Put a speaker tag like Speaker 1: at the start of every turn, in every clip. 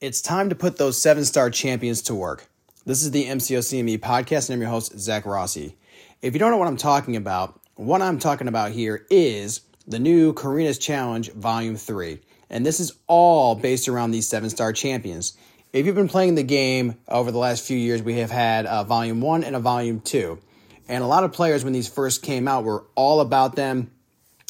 Speaker 1: It's time to put those seven star champions to work. This is the MCOCME podcast, and I'm your host, Zach Rossi. If you don't know what I'm talking about, what I'm talking about here is the new Carina's Challenge Volume 3. And this is all based around these seven star champions. If you've been playing the game over the last few years, we have had a Volume 1 and a Volume 2. And a lot of players, when these first came out, were all about them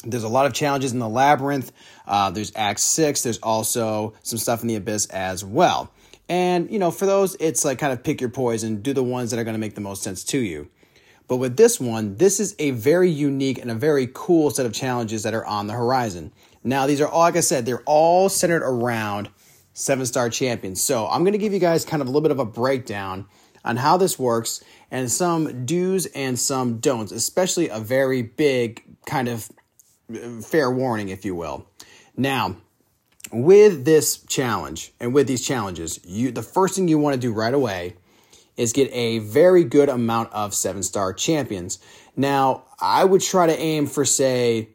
Speaker 1: there's a lot of challenges in the labyrinth. Uh, there's Act Six. There's also some stuff in the abyss as well. And you know, for those, it's like kind of pick your poison. Do the ones that are going to make the most sense to you. But with this one, this is a very unique and a very cool set of challenges that are on the horizon. Now, these are all, like I said, they're all centered around seven star champions. So I'm going to give you guys kind of a little bit of a breakdown on how this works and some do's and some don'ts, especially a very big kind of fair warning, if you will. Now, with this challenge and with these challenges, you the first thing you want to do right away is get a very good amount of seven star champions. Now, I would try to aim for say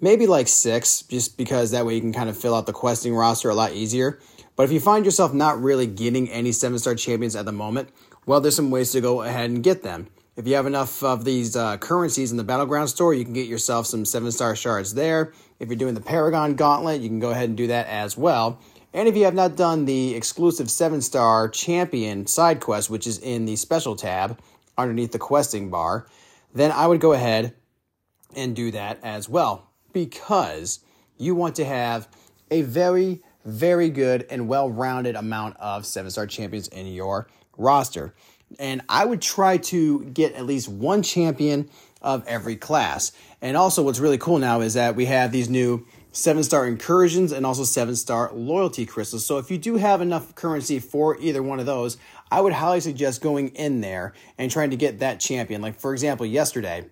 Speaker 1: maybe like six, just because that way you can kind of fill out the questing roster a lot easier. But if you find yourself not really getting any seven star champions at the moment, well, there's some ways to go ahead and get them. If you have enough of these uh, currencies in the Battleground store, you can get yourself some 7 star shards there. If you're doing the Paragon Gauntlet, you can go ahead and do that as well. And if you have not done the exclusive 7 star champion side quest, which is in the special tab underneath the questing bar, then I would go ahead and do that as well because you want to have a very, very good and well rounded amount of 7 star champions in your roster. And I would try to get at least one champion of every class. And also, what's really cool now is that we have these new seven star incursions and also seven star loyalty crystals. So, if you do have enough currency for either one of those, I would highly suggest going in there and trying to get that champion. Like, for example, yesterday,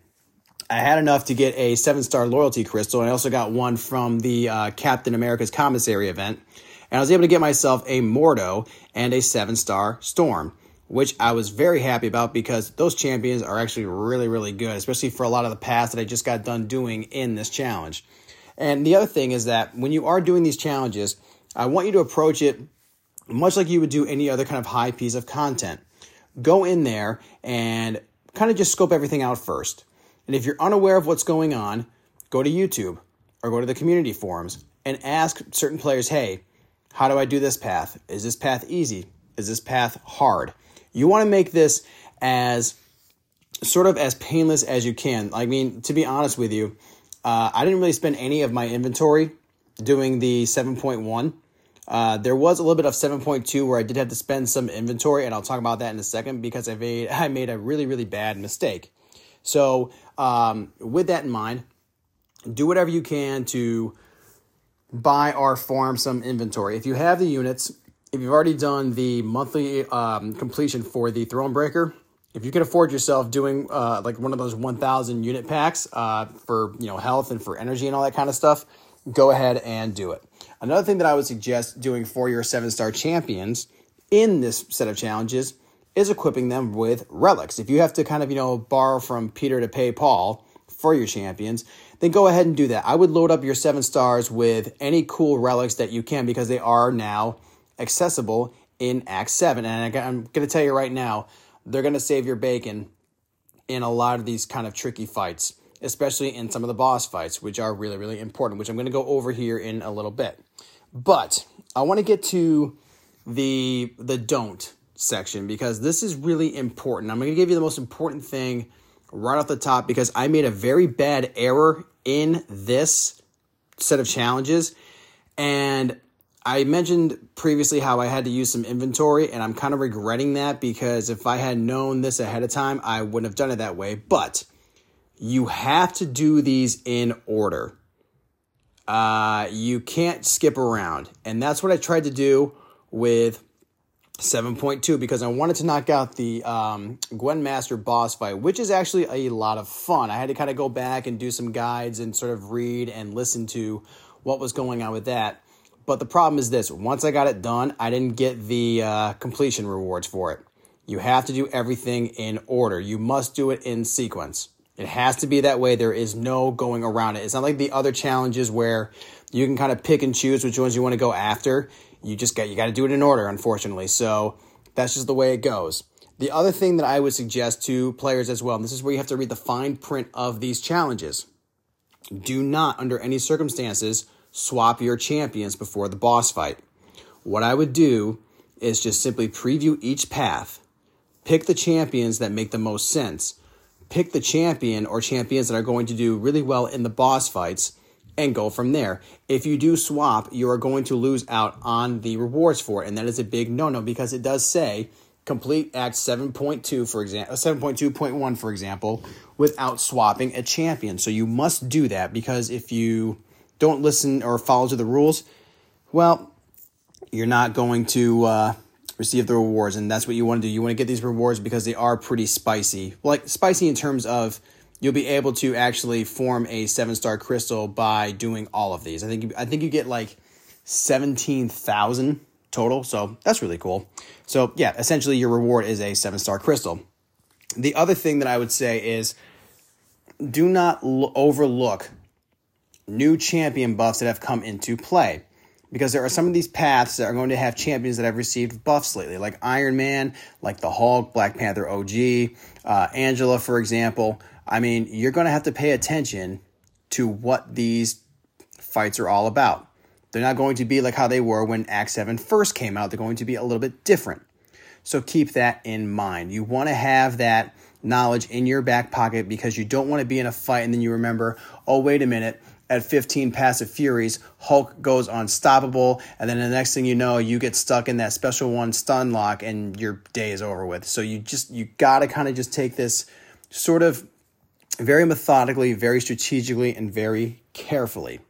Speaker 1: I had enough to get a seven star loyalty crystal, and I also got one from the uh, Captain America's Commissary event. And I was able to get myself a Mordo and a seven star Storm which I was very happy about because those champions are actually really, really good, especially for a lot of the paths that I just got done doing in this challenge. And the other thing is that when you are doing these challenges, I want you to approach it much like you would do any other kind of high piece of content. Go in there and kind of just scope everything out first. And if you're unaware of what's going on, go to YouTube or go to the community forums and ask certain players, hey, how do I do this path? Is this path easy? Is this path hard? You want to make this as sort of as painless as you can. I mean, to be honest with you, uh, I didn't really spend any of my inventory doing the 7.1. Uh, there was a little bit of 7.2 where I did have to spend some inventory, and I'll talk about that in a second because I made I made a really really bad mistake. So um, with that in mind, do whatever you can to buy or farm some inventory. If you have the units, if you've already done the monthly um, completion for the Thronebreaker, if you can afford yourself doing uh, like one of those 1,000 unit packs uh, for you know health and for energy and all that kind of stuff, go ahead and do it. Another thing that I would suggest doing for your seven star champions in this set of challenges is equipping them with relics. If you have to kind of you know borrow from Peter to pay Paul for your champions, then go ahead and do that. I would load up your seven stars with any cool relics that you can because they are now accessible in Act 7. And I'm going to tell you right now, they're going to save your bacon in a lot of these kind of tricky fights, especially in some of the boss fights, which are really, really important, which I'm going to go over here in a little bit. But I want to get to the the don't section because this is really important. I'm going to give you the most important thing right off the top because I made a very bad error in this set of challenges and I mentioned previously how I had to use some inventory, and I'm kind of regretting that because if I had known this ahead of time, I wouldn't have done it that way. But you have to do these in order. Uh, you can't skip around. And that's what I tried to do with 7.2 because I wanted to knock out the um, Grandmaster boss fight, which is actually a lot of fun. I had to kind of go back and do some guides and sort of read and listen to what was going on with that. But the problem is this once I got it done, I didn't get the uh, completion rewards for it. You have to do everything in order, you must do it in sequence. It has to be that way. There is no going around it. It's not like the other challenges where you can kind of pick and choose which ones you want to go after. You just got you got to do it in order, unfortunately. So that's just the way it goes. The other thing that I would suggest to players as well, and this is where you have to read the fine print of these challenges. Do not, under any circumstances, swap your champions before the boss fight. What I would do is just simply preview each path, pick the champions that make the most sense, pick the champion or champions that are going to do really well in the boss fights, and go from there. If you do swap, you are going to lose out on the rewards for it, and that is a big no no because it does say complete act 7.2 for example uh, 7.2.1 for example without swapping a champion so you must do that because if you don't listen or follow to the rules well you're not going to uh, receive the rewards and that's what you want to do you want to get these rewards because they are pretty spicy like spicy in terms of you'll be able to actually form a seven star crystal by doing all of these i think you, i think you get like 17000 total. So that's really cool. So, yeah, essentially, your reward is a seven star crystal. The other thing that I would say is do not l- overlook new champion buffs that have come into play because there are some of these paths that are going to have champions that have received buffs lately, like Iron Man, like the Hulk, Black Panther OG, uh, Angela, for example. I mean, you're going to have to pay attention to what these fights are all about. They're not going to be like how they were when Act 7 first came out. They're going to be a little bit different. So keep that in mind. You want to have that knowledge in your back pocket because you don't want to be in a fight and then you remember, oh, wait a minute, at 15 passive furies, Hulk goes unstoppable, and then the next thing you know, you get stuck in that special one stun lock and your day is over with. So you just you gotta kind of just take this sort of very methodically, very strategically, and very carefully.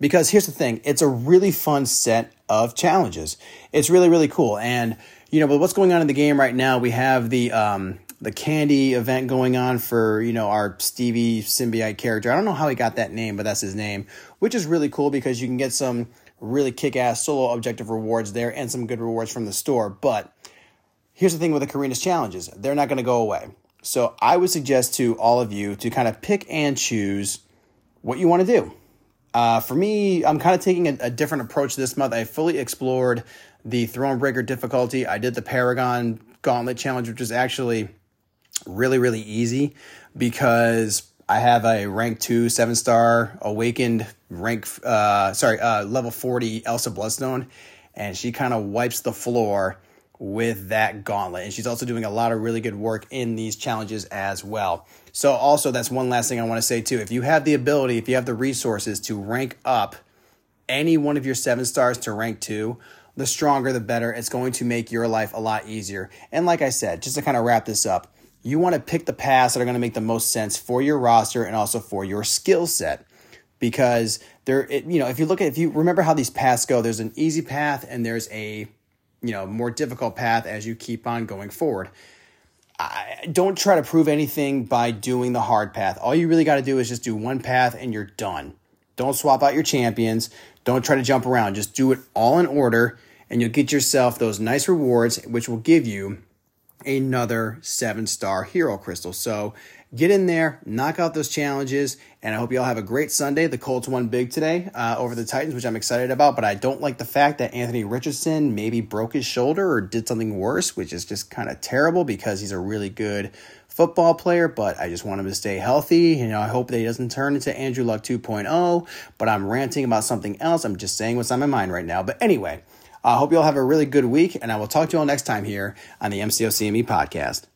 Speaker 1: Because here's the thing, it's a really fun set of challenges. It's really, really cool. And, you know, but what's going on in the game right now, we have the, um, the candy event going on for, you know, our Stevie symbiote character. I don't know how he got that name, but that's his name, which is really cool because you can get some really kick ass solo objective rewards there and some good rewards from the store. But here's the thing with the Carina's challenges they're not going to go away. So I would suggest to all of you to kind of pick and choose what you want to do. Uh, for me, I'm kind of taking a, a, different approach this month. I fully explored the Thronebreaker difficulty. I did the Paragon Gauntlet Challenge, which is actually really, really easy because I have a rank two, seven star awakened rank, uh, sorry, uh, level 40 Elsa Bloodstone, and she kind of wipes the floor with that gauntlet. And she's also doing a lot of really good work in these challenges as well. So, also, that's one last thing I want to say too. If you have the ability, if you have the resources to rank up any one of your seven stars to rank two, the stronger the better. It's going to make your life a lot easier. And like I said, just to kind of wrap this up, you want to pick the paths that are going to make the most sense for your roster and also for your skill set. Because there, it, you know, if you look at, if you remember how these paths go, there's an easy path and there's a you know more difficult path as you keep on going forward. I, don't try to prove anything by doing the hard path. All you really got to do is just do one path and you're done. Don't swap out your champions. Don't try to jump around. Just do it all in order and you'll get yourself those nice rewards, which will give you another seven star hero crystal. So get in there, knock out those challenges, and I hope you all have a great Sunday. The Colts won big today uh, over the Titans, which I'm excited about, but I don't like the fact that Anthony Richardson maybe broke his shoulder or did something worse, which is just kind of terrible because he's a really good football player, but I just want him to stay healthy. You know, I hope that he doesn't turn into Andrew Luck 2.0, but I'm ranting about something else. I'm just saying what's on my mind right now. But anyway, I hope you all have a really good week, and I will talk to you all next time here on the MCO CME podcast.